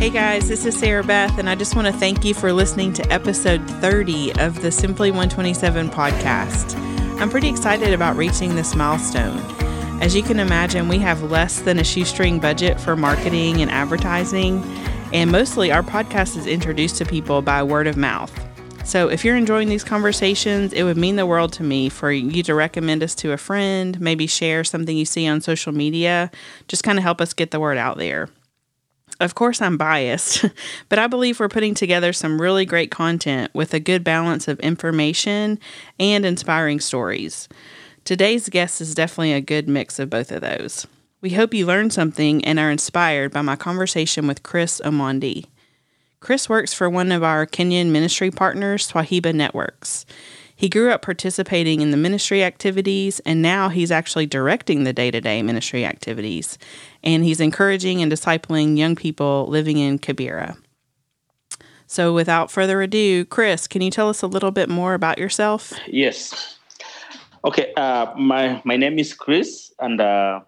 Hey guys, this is Sarah Beth, and I just want to thank you for listening to episode 30 of the Simply 127 podcast. I'm pretty excited about reaching this milestone. As you can imagine, we have less than a shoestring budget for marketing and advertising, and mostly our podcast is introduced to people by word of mouth. So if you're enjoying these conversations, it would mean the world to me for you to recommend us to a friend, maybe share something you see on social media, just kind of help us get the word out there. Of course, I'm biased, but I believe we're putting together some really great content with a good balance of information and inspiring stories. Today's guest is definitely a good mix of both of those. We hope you learned something and are inspired by my conversation with Chris Omondi. Chris works for one of our Kenyan ministry partners, Swahiba Networks. He grew up participating in the ministry activities, and now he's actually directing the day to day ministry activities. And he's encouraging and discipling young people living in Kibera. So, without further ado, Chris, can you tell us a little bit more about yourself? Yes. Okay. Uh, my my name is Chris, and uh,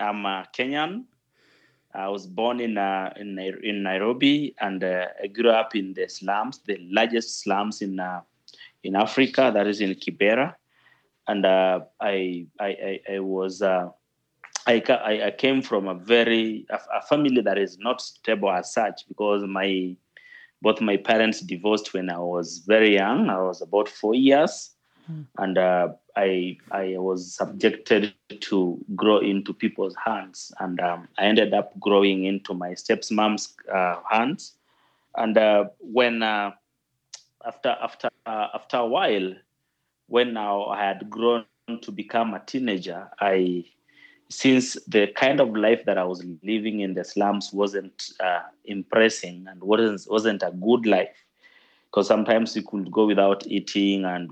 I'm a Kenyan. I was born in uh, in in Nairobi, and uh, I grew up in the slums, the largest slums in uh, in Africa, that is in Kibera, and uh, I, I, I was uh, I, I came from a very a, a, family that is not stable as such because my both my parents divorced when I was very young. I was about four years, mm. and uh, I I was subjected to grow into people's hands, and um, I ended up growing into my stepmom's uh, hands. And uh, when uh, after after uh, after a while, when now I had grown to become a teenager, I since the kind of life that I was living in the slums wasn't uh, impressing and wasn't wasn't a good life, because sometimes you could go without eating and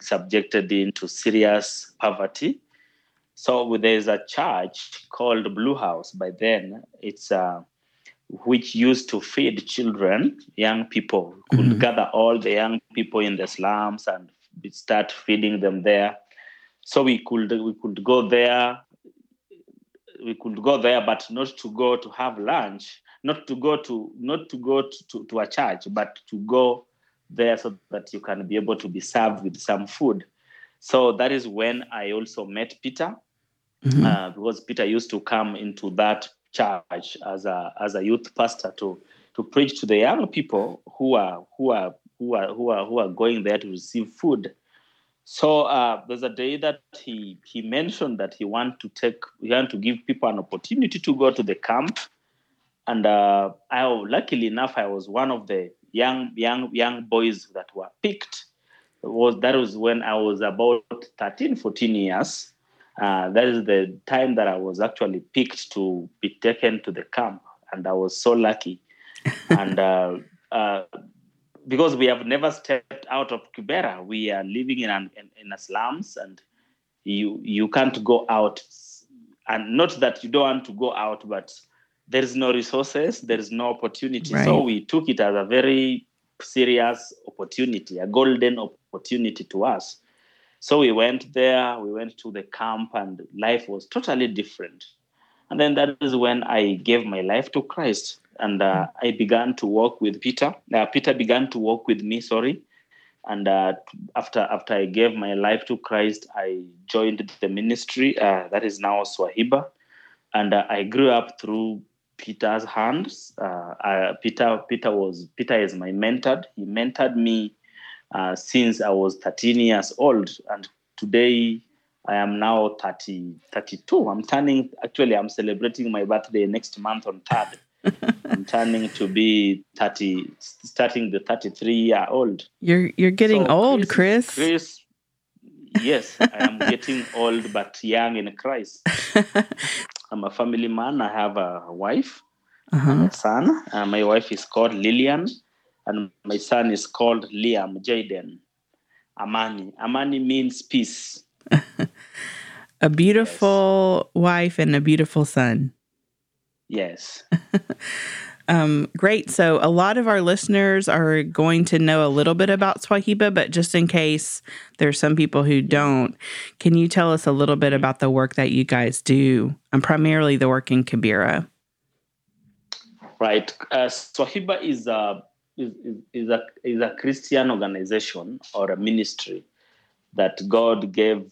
subjected into serious poverty. So there's a church called Blue House. By then, it's uh, which used to feed children, young people, could mm-hmm. gather all the young people in the slums and start feeding them there. So we could we could go there. We could go there, but not to go to have lunch, not to go to not to go to, to, to a church, but to go there so that you can be able to be served with some food. So that is when I also met Peter, mm-hmm. uh, because Peter used to come into that church as a as a youth pastor to to preach to the young people who are who are who are who are who are going there to receive food. So uh, there's a day that he he mentioned that he want to take he want to give people an opportunity to go to the camp, and uh, I luckily enough I was one of the young young young boys that were picked. It was that was when I was about 13, 14 years uh, that is the time that I was actually picked to be taken to the camp, and I was so lucky. and uh, uh, because we have never stepped out of Kibera, we are living in an, in, in a slums, and you you can't go out. And not that you don't want to go out, but there is no resources, there is no opportunity. Right. So we took it as a very serious opportunity, a golden opportunity to us so we went there, we went to the camp, and life was totally different. And then that is when I gave my life to Christ. And uh, I began to walk with Peter. Uh, Peter began to walk with me, sorry. And uh, after after I gave my life to Christ, I joined the ministry uh, that is now Swahiba. And uh, I grew up through Peter's hands. Uh, Peter Peter was Peter is my mentor. He mentored me uh, since I was 13 years old. And today I am now 30, 32. I'm turning, actually, I'm celebrating my birthday next month on 3rd. I'm turning to be 30, starting the 33 year old. You're, you're getting so old, Chris. Chris. Yes, I am getting old but young in Christ. I'm a family man. I have a wife, uh-huh. a son. Uh, my wife is called Lillian and my son is called Liam Jaden Amani. Amani means peace. a beautiful yes. wife and a beautiful son. Yes. um, great. So, a lot of our listeners are going to know a little bit about Swahiba, but just in case there's some people who don't, can you tell us a little bit about the work that you guys do, and primarily the work in Kibera? Right. Uh, Swahiba is a is, is a is a Christian organization or a ministry that God gave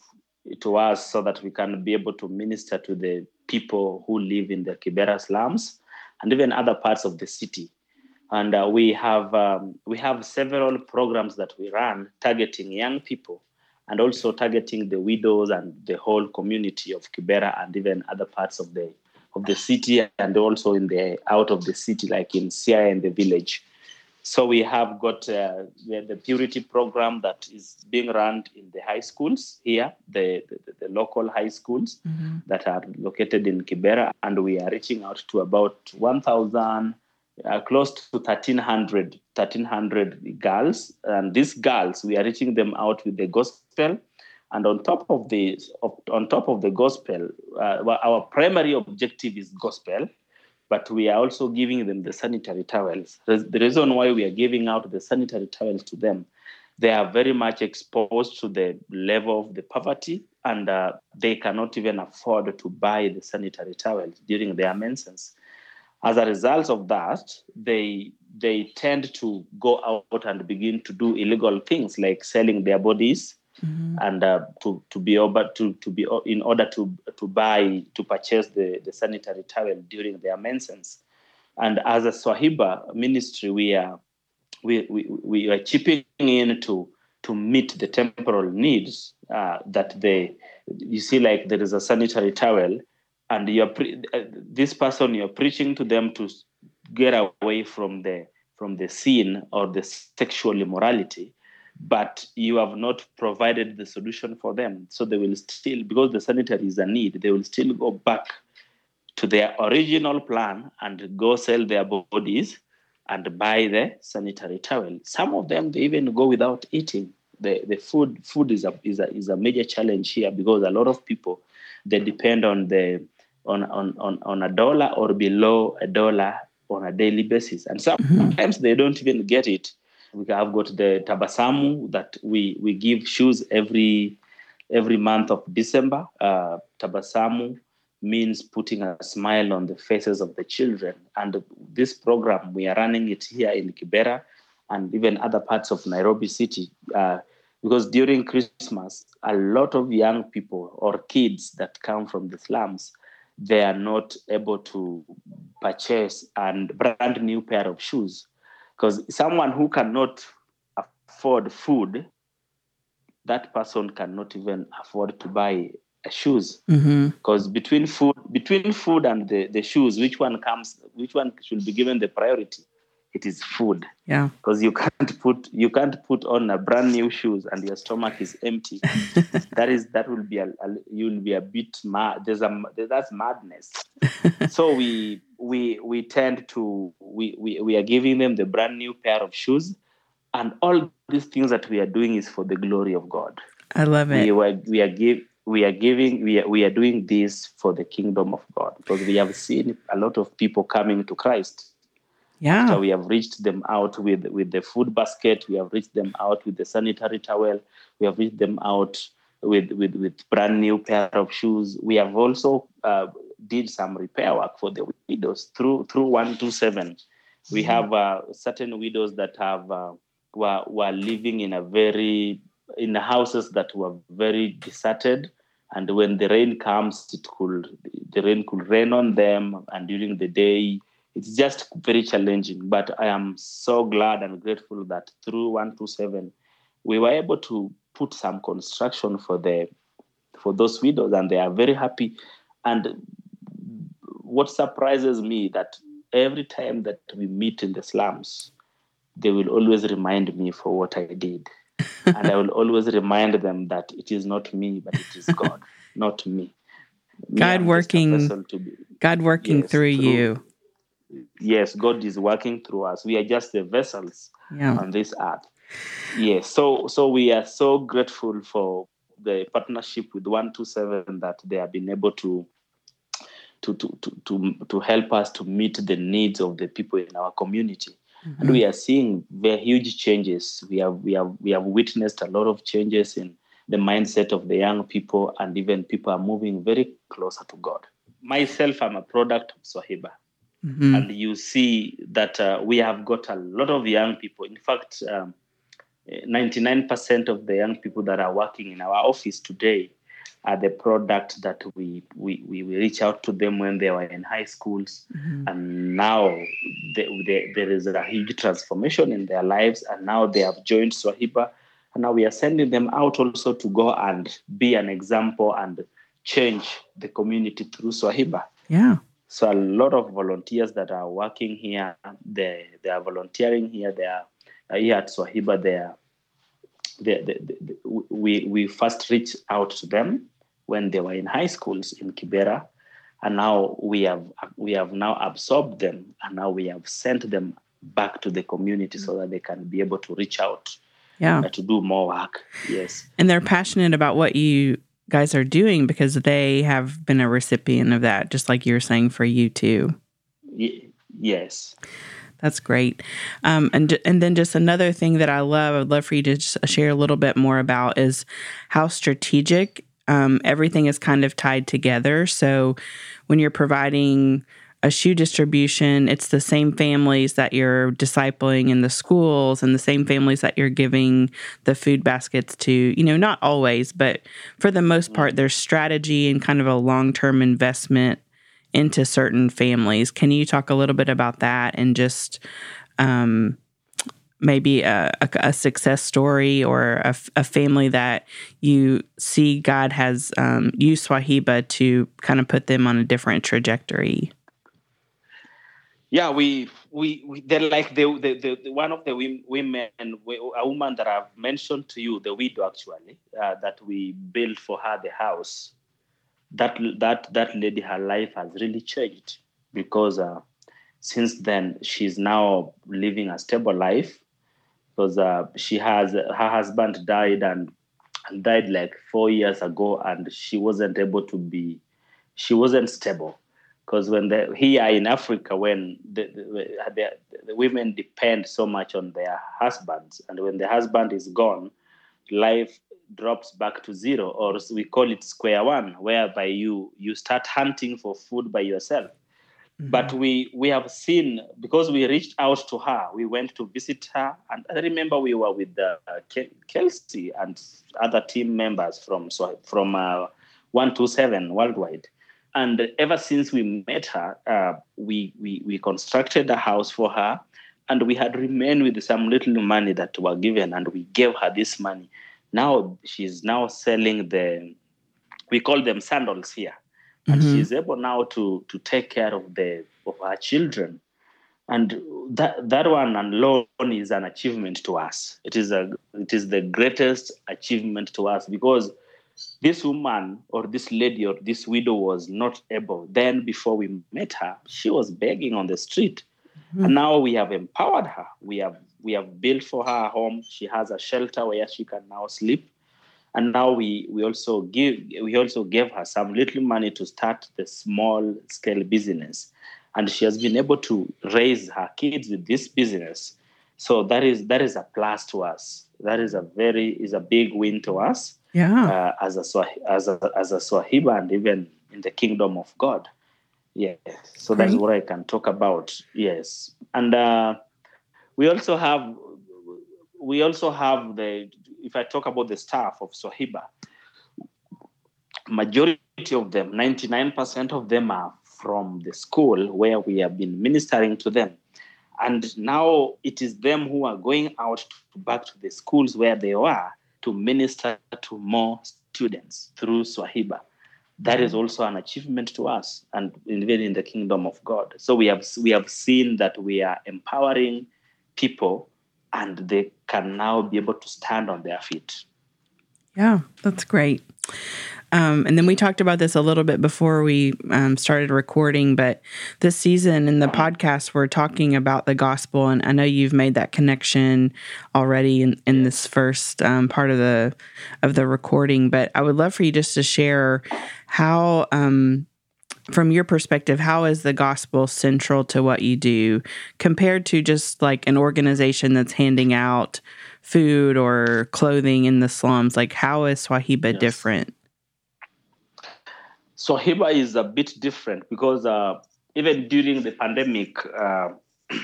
to us so that we can be able to minister to the people who live in the Kibera slums and even other parts of the city. And uh, we have um, we have several programs that we run targeting young people and also targeting the widows and the whole community of Kibera and even other parts of the of the city and also in the out of the city, like in Sia and the village. So we have got uh, the, the, purity program that is being run in the high schools here, the, the, the local high schools mm-hmm. that are located in Kibera, and we are reaching out to about 1,000, uh, close to 1,300, 1,300 girls. And these girls, we are reaching them out with the gospel. And on top of the on top of the gospel, uh, our primary objective is gospel but we are also giving them the sanitary towels. The reason why we are giving out the sanitary towels to them, they are very much exposed to the level of the poverty and uh, they cannot even afford to buy the sanitary towels during their menses. As a result of that, they they tend to go out and begin to do illegal things like selling their bodies, mm-hmm. and uh, to to be able to to be in order to to buy to purchase the the sanitary towel during their menses. And as a Swahiba ministry, we are we we, we are chipping in to to meet the temporal needs uh, that they you see like there is a sanitary towel and you're pre- uh, this person you're preaching to them to get away from the from the sin or the sexual immorality but you have not provided the solution for them. So they will still, because the sanitary is a need, they will still go back to their original plan and go sell their bodies and buy the sanitary towel. Some of them they even go without eating. The, the food food is a, is a is a major challenge here because a lot of people they depend on the on on on, on a dollar or below a dollar on a daily basis. And mm-hmm. sometimes mm-hmm. they don't even get it we have got the tabasamu that we we give shoes every every month of December. Uh, tabasamu means putting a smile on the faces of the children, and this program we are running it here in Kibera and even other parts of Nairobi City. Uh, because during Christmas, a lot of young people or kids that come from the slums, they are not able to purchase a brand new pair of shoes because someone who cannot afford food, that person cannot even afford to buy shoes. Because mm-hmm. between food, between food and the, the shoes, which one comes? Which one should be given the priority? It is food. Yeah. Because you can't put you can't put on a brand new shoes and your stomach is empty. that is that will be a, a you'll be a bit mad. There's a that's madness. so we we we tend to we, we we are giving them the brand new pair of shoes and all these things that we are doing is for the glory of god. I love it. we, are, we are give we are giving we are, we are doing this for the kingdom of god because we have seen a lot of people coming to christ. Yeah. So we have reached them out with with the food basket we have reached them out with the sanitary towel we have reached them out with with with brand new pair of shoes. We have also uh, did some repair work for the widows through through 127 we mm-hmm. have uh, certain widows that have uh, were, were living in a very in houses that were very deserted. And when the rain comes it could the rain could rain on them. And during the day it's just very challenging. But i am so glad and grateful that through 127 we were able to put some construction for the for those widows. And they are very happy. And what surprises me that every time that we meet in the slums, they will always remind me for what I did. and I will always remind them that it is not me, but it is God, not me. me God working, be, God working yes, through, through, you. Yes, God is working through us. We are just the vessels yeah. on this earth. Yes, so so we are so grateful for the partnership with 127 that they have been able to to, to, to, to, to help us to meet the needs of the people in our community. Mm-hmm. And we are seeing very huge changes. We have, we, have, we have witnessed a lot of changes in the mindset of the young people, and even people are moving very closer to God. Myself, I'm a product of Swahiba. mm-hmm. and you see that uh, we have got a lot of young people. In fact, um, 99% of the young people that are working in our office today are the product that we, we, we reach out to them when they were in high schools. Mm-hmm. And now they, they, there is a huge transformation in their lives. And now they have joined Swahiba. And now we are sending them out also to go and be an example and change the community through Swahiba. Yeah. So a lot of volunteers that are working here, they, they are volunteering here. They are here at Swahiba. They are, they, they, they, we, we first reached out to them when they were in high schools in Kibera. And now we have we have now absorbed them and now we have sent them back to the community so that they can be able to reach out yeah. Uh, to do more work. Yes. And they're passionate about what you guys are doing because they have been a recipient of that, just like you're saying for you too. Y- yes. That's great. Um, and and then just another thing that I love, I'd love for you to just share a little bit more about is how strategic um, everything is kind of tied together. So when you're providing a shoe distribution, it's the same families that you're discipling in the schools and the same families that you're giving the food baskets to. You know, not always, but for the most part, there's strategy and kind of a long term investment into certain families. Can you talk a little bit about that and just um, maybe a, a, a, success story or a, a, family that you see God has um, used Swahiba to kind of put them on a different trajectory? yeah, we we, we they're like the, the, the, the, one of the women, a woman that I've mentioned to you, the widow actually, uh, that we built for her the house. That that that lady, her life has really changed because uh, since then she's now living a stable life because uh, she has her husband died and died like four years ago, and she wasn't able to be, she wasn't stable because when the here in Africa, when the, the, the, the, women depend so much on their husbands, and when the husband is gone, life drops back to zero, or we call it square one, whereby you you start hunting for food by yourself. Mm-hmm. But we we have seen because we reached out to her, we went to visit her, and I remember we were with uh, Kelsey and other team members from from uh, one two seven worldwide and ever since we met her, uh, we, we, we constructed a house for her and we had remained with some little money that were given and we gave her this money. Now she's now selling the, we call them sandals here. And mm-hmm. she's able now to, to take care of the of her children. And that, that one alone is an achievement to us. It is a it is the greatest achievement to us because this woman or this lady or this widow was not able. Then, before we met her, she was begging on the street. Mm-hmm. And now we have empowered her. We have we have built for her a home. She has a shelter where she can now sleep. And now we we also give we also gave her some little money to start the small scale business. And she has been able to raise her kids with this business. So that is that is a plus to us. That is a very is a big win to us yeah. Uh, as a as a as a Swahiba and even in the kingdom of God. Yeah. So Great. that's what I can talk about. Yes, and uh, we also have we also have the if I talk about the staff of Swahiba, majority of them, ninety nine percent of them are from the school where we have been ministering to them. And now it is them who are going out to, back to the schools where they were to minister to more students through Swahiba. That is also an achievement to us and even in the kingdom of God. So we have we have seen that we are empowering people and they can now be able to stand on their feet. Yeah, that's great. Um, and then we talked about this a little bit before we um, started recording, but this season in the podcast, we're talking about the gospel. And I know you've made that connection already in, in this first um, part of the of the recording. But I would love for you just to share how, um, from your perspective, how is the gospel central to what you do compared to just like an organization that's handing out food or clothing in the slums? Like, how is Swahiba yes. different? Swahiba is a bit different because uh, even during the pandemic, uh,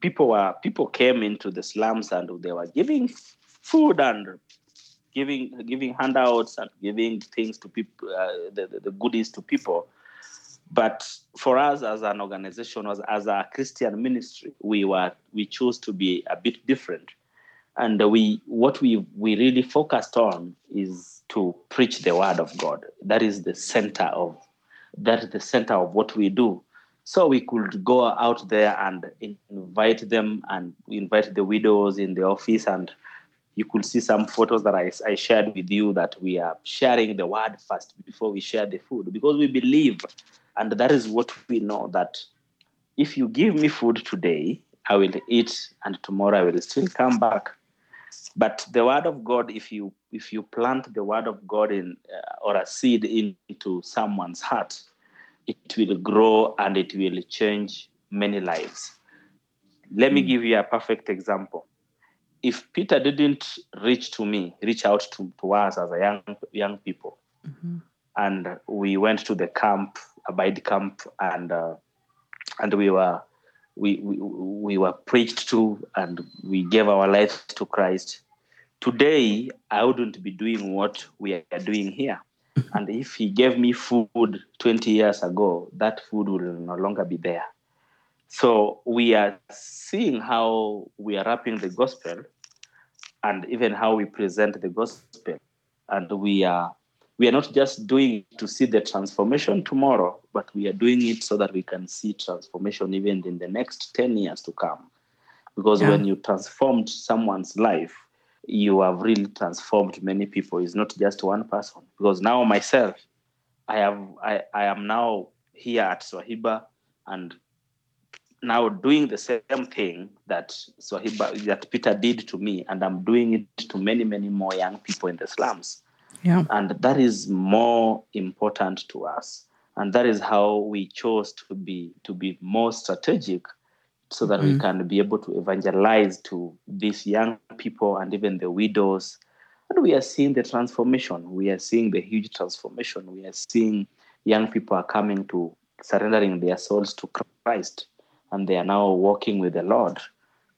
people were people came into the slums and they were giving food and giving giving handouts and giving things to people, uh, the, the, the, goodies to people. But for us as an organization, as, as a Christian ministry, we were we chose to be a bit different, and we what we we really focused on is to preach the word of God. That is the center of that is the center of what we do. So we could go out there and invite them and invite the widows in the office and you could see some photos that I, I shared with you that we are sharing the word first before we share the food because we believe and that is what we know that if you give me food today i will eat and tomorrow i will still come back but the word of god if you if you plant the word of god in uh, or a seed into someone's heart it will grow and it will change many lives let me hmm. give you a perfect example if Peter didn't reach to me, reach out to, to us as a young young people, mm-hmm. and we went to the camp, Abide camp, and uh, and we were we, we we were preached to, and we gave our lives to Christ. Today, I wouldn't be doing what we are doing here. And if he gave me food 20 years ago, that food will no longer be there. So we are seeing how we are wrapping the gospel and even how we present the gospel. And we are we are not just doing it to see the transformation tomorrow, but we are doing it so that we can see transformation even in the next 10 years to come. Because yeah. when you transformed someone's life, you have really transformed many people. It's not just one person. Because now myself, I have I, I am now here at Swahiba and now doing the same thing that Swahiba, that Peter did to me, and I'm doing it to many, many more young people in the slums. Yeah. And that is more important to us. And that is how we chose to be to be more strategic so that mm-hmm. we can be able to evangelize to these young people and even the widows. And we are seeing the transformation. We are seeing the huge transformation. We are seeing young people are coming to surrendering their souls to Christ and they are now working with the Lord.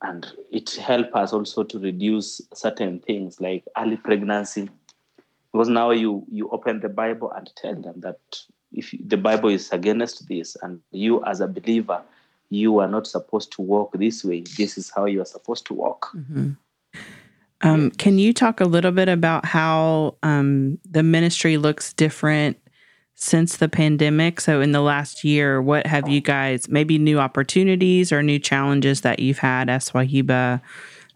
And it helps us also to reduce certain things like early pregnancy. Because now you you open the Bible and tell them that if the Bible is against this, and you as a believer, you are not supposed to walk this way. This is how you are supposed to walk. Mm-hmm. Um, can you talk a little bit about how um, the ministry looks different since the pandemic? So, in the last year, what have you guys maybe new opportunities or new challenges that you've had as Swahiba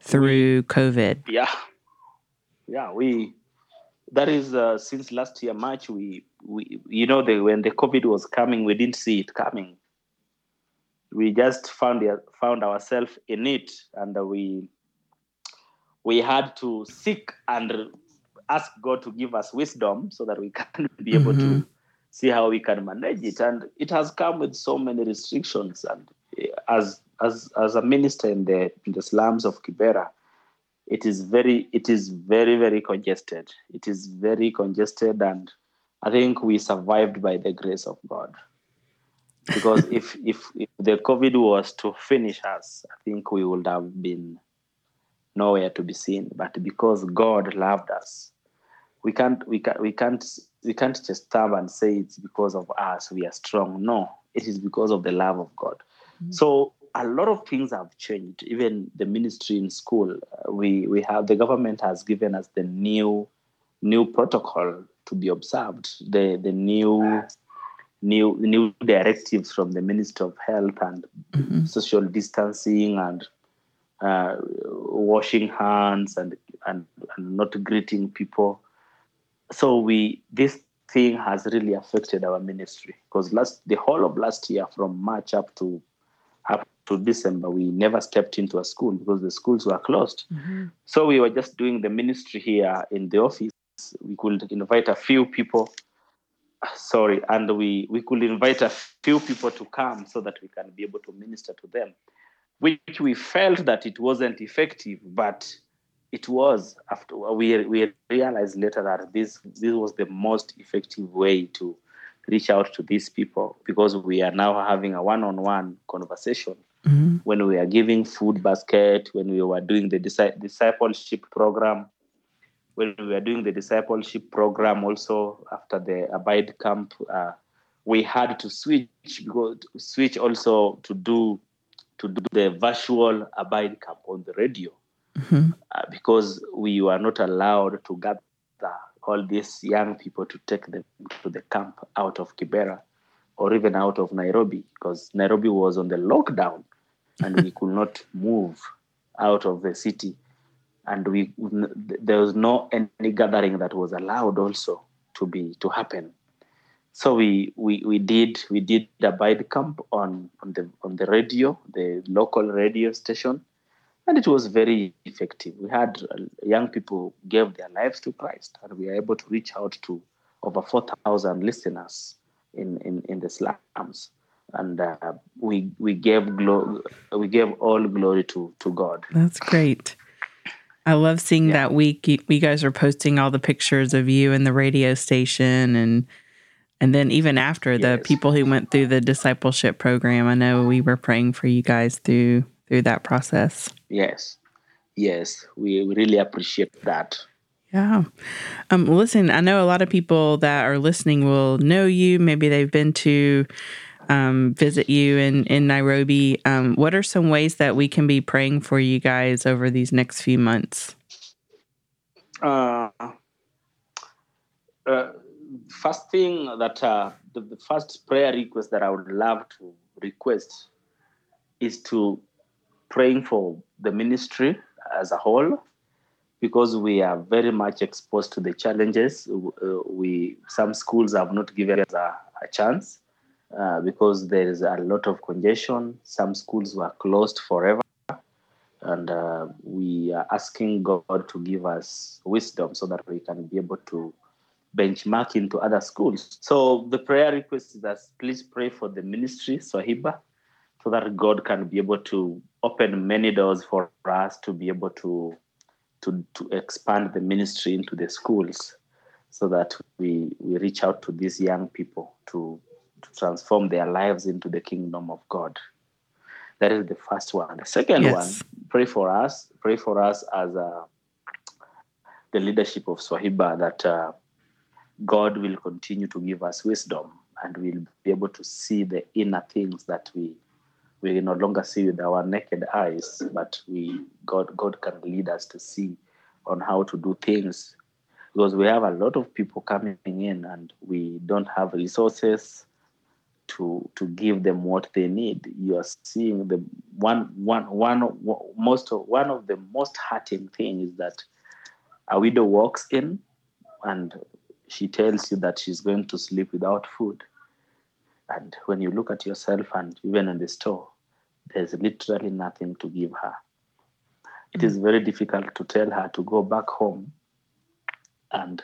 through COVID? Yeah, yeah, we that is uh, since last year March. We we you know the, when the COVID was coming, we didn't see it coming. We just found found ourselves in it, and we we had to seek and ask God to give us wisdom so that we can be able mm-hmm. to see how we can manage it. And it has come with so many restrictions. And eh, as as as a minister in the in the slums of Kibera, it is very it is very very congested. It is very congested, and I think we survived by the grace of God. Because if, if if the COVID was to finish us, I think we would have been nowhere to be seen. But because God loved us, we can't we can't we can't we can't just stab and say it's because of us we are strong. No, it is because of the love of God. Mm-hmm. So a lot of things have changed. Even the ministry in school, uh, we we have the government has given us the new new protocol to be observed. The the new new new directives from the Minister of Health and mm-hmm. social distancing and uh, washing hands and, and and not greeting people so we this thing has really affected our ministry because last the whole of last year from march up to to december we never stepped into a school because the schools were closed mm-hmm. so we were just doing the ministry here in the office we could invite a few people sorry and we we could invite a few people to come so that we can be able to minister to them which we felt that it wasn't effective but it was after we we realized later that this this was the most effective way to reach out to these people because we are now having a one-on-one conversation Mm-hmm. when we are giving food basket when we were doing the disci- discipleship program when we were doing the discipleship program also after the abide camp uh, we had to switch because switch also to do to do the virtual abide camp on the radio Mm-hmm. uh, because we were not allowed to gather all these young people to take them to the camp out of Kibera or even out of Nairobi because Nairobi was on the lockdown and we could not move out of the city. And we there was no any gathering that was allowed also to be to happen. So we we, we did we did the abide camp on on the on the radio the local radio station. And it was very effective. We had uh, young people gave their lives to Christ, and we were able to reach out to over four thousand listeners in, in, in the slums, and uh, we we gave glo- we gave all glory to to God. That's great. I love seeing Yeah. that week you, you guys are posting all the pictures of you in the radio station and and then even after the Yes. people who went through the discipleship program, I know we were praying for you guys through through that process. Yes, yes, we, we really appreciate that. Yeah. Um, listen, I know a lot of people that are listening will know you. Maybe they've been to um, visit you in, in Nairobi. Um, what are some ways that we can be praying for you guys over these next few months? Uh, uh, first thing that uh, the, the first prayer request that I would love to request is to praying for the ministry as a whole because we are very much exposed to the challenges. Uh, we some schools have not given us a, a chance uh, because there is a lot of congestion. Some schools were closed forever and uh, we are asking God to give us wisdom so that we can be able to benchmark into other schools. So the prayer request is that please pray for the ministry, Swahiba, so that God can be able to open many doors for us to be able to to, to expand the ministry into the schools so that we, we reach out to these young people to, to transform their lives into the kingdom of God. That is the first one. The second Yes. one, pray for us. Pray for us as uh, the leadership of Swahiba that uh, God will continue to give us wisdom and we'll be able to see the inner things that we we no longer see with our naked eyes, but we God God can lead us to see on how to do things because we have a lot of people coming in and we don't have resources to to give them what they need. You are seeing the one one one most of one of the most hurting thing is that a widow walks in and she tells you that she's going to sleep without food. And when you look at yourself and even in the store, there's literally nothing to give her. It is mm. very difficult to tell her to go back home and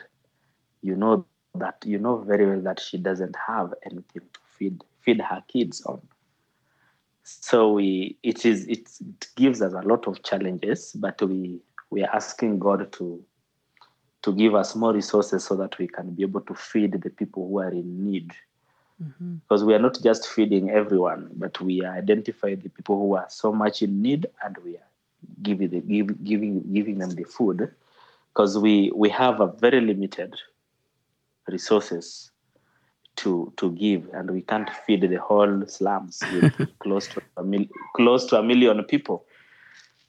you know that you know very well that she doesn't have anything to feed feed her kids on. So we it is it, it gives us a lot of challenges, but we we are asking God to to give us more resources so that we can be able to feed the people who are in need Mm-hmm. because we are not just feeding everyone, but we are identifying the people who are so much in need, and we are giving the, give, giving giving them the food, because we we have a very limited resources to to give, and we can't feed the whole slums with close to a mil, close to a million people.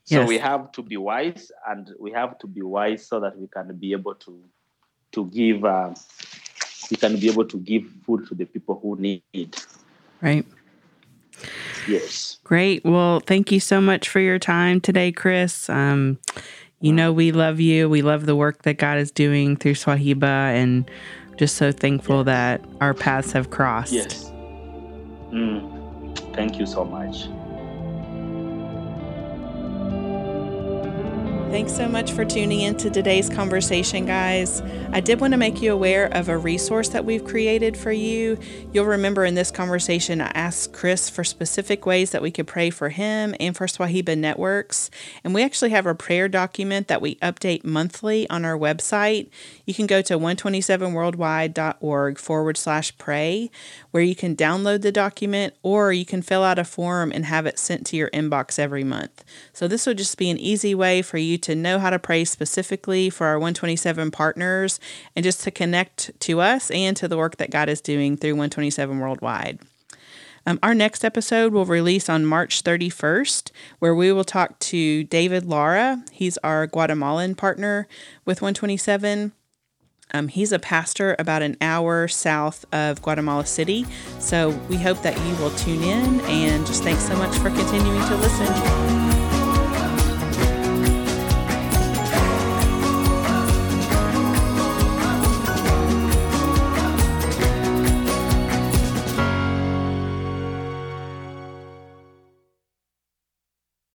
So Yes. we have to be wise, and we have to be wise so that we can be able to to give. Uh, we can be able to give food to the people who need. Right. Yes. Great. Well, thank you so much for your time today, Chris. Um, you know, we love you. We love the work that God is doing through Swahiba and just so thankful that our paths have crossed. Yes. Mm. Thank you so much. Thanks so much for tuning in to today's conversation, guys. I did want to make you aware of a resource that we've created for you. You'll remember in this conversation, I asked Chris for specific ways that we could pray for him and for Swahiba Networks. And we actually have a prayer document that we update monthly on our website. You can go to 127worldwide.org forward slash pray, where you can download the document or you can fill out a form and have it sent to your inbox every month. So this will just be an easy way for you to know how to pray specifically for our 127 partners and just to connect to us and to the work that God is doing through 127 Worldwide. Um, our next episode will release on March 31st, where we will talk to David Lara. He's our Guatemalan partner with 127. Um, he's a pastor about an hour south of Guatemala City. So we hope that you will tune in and just thanks so much for continuing to listen.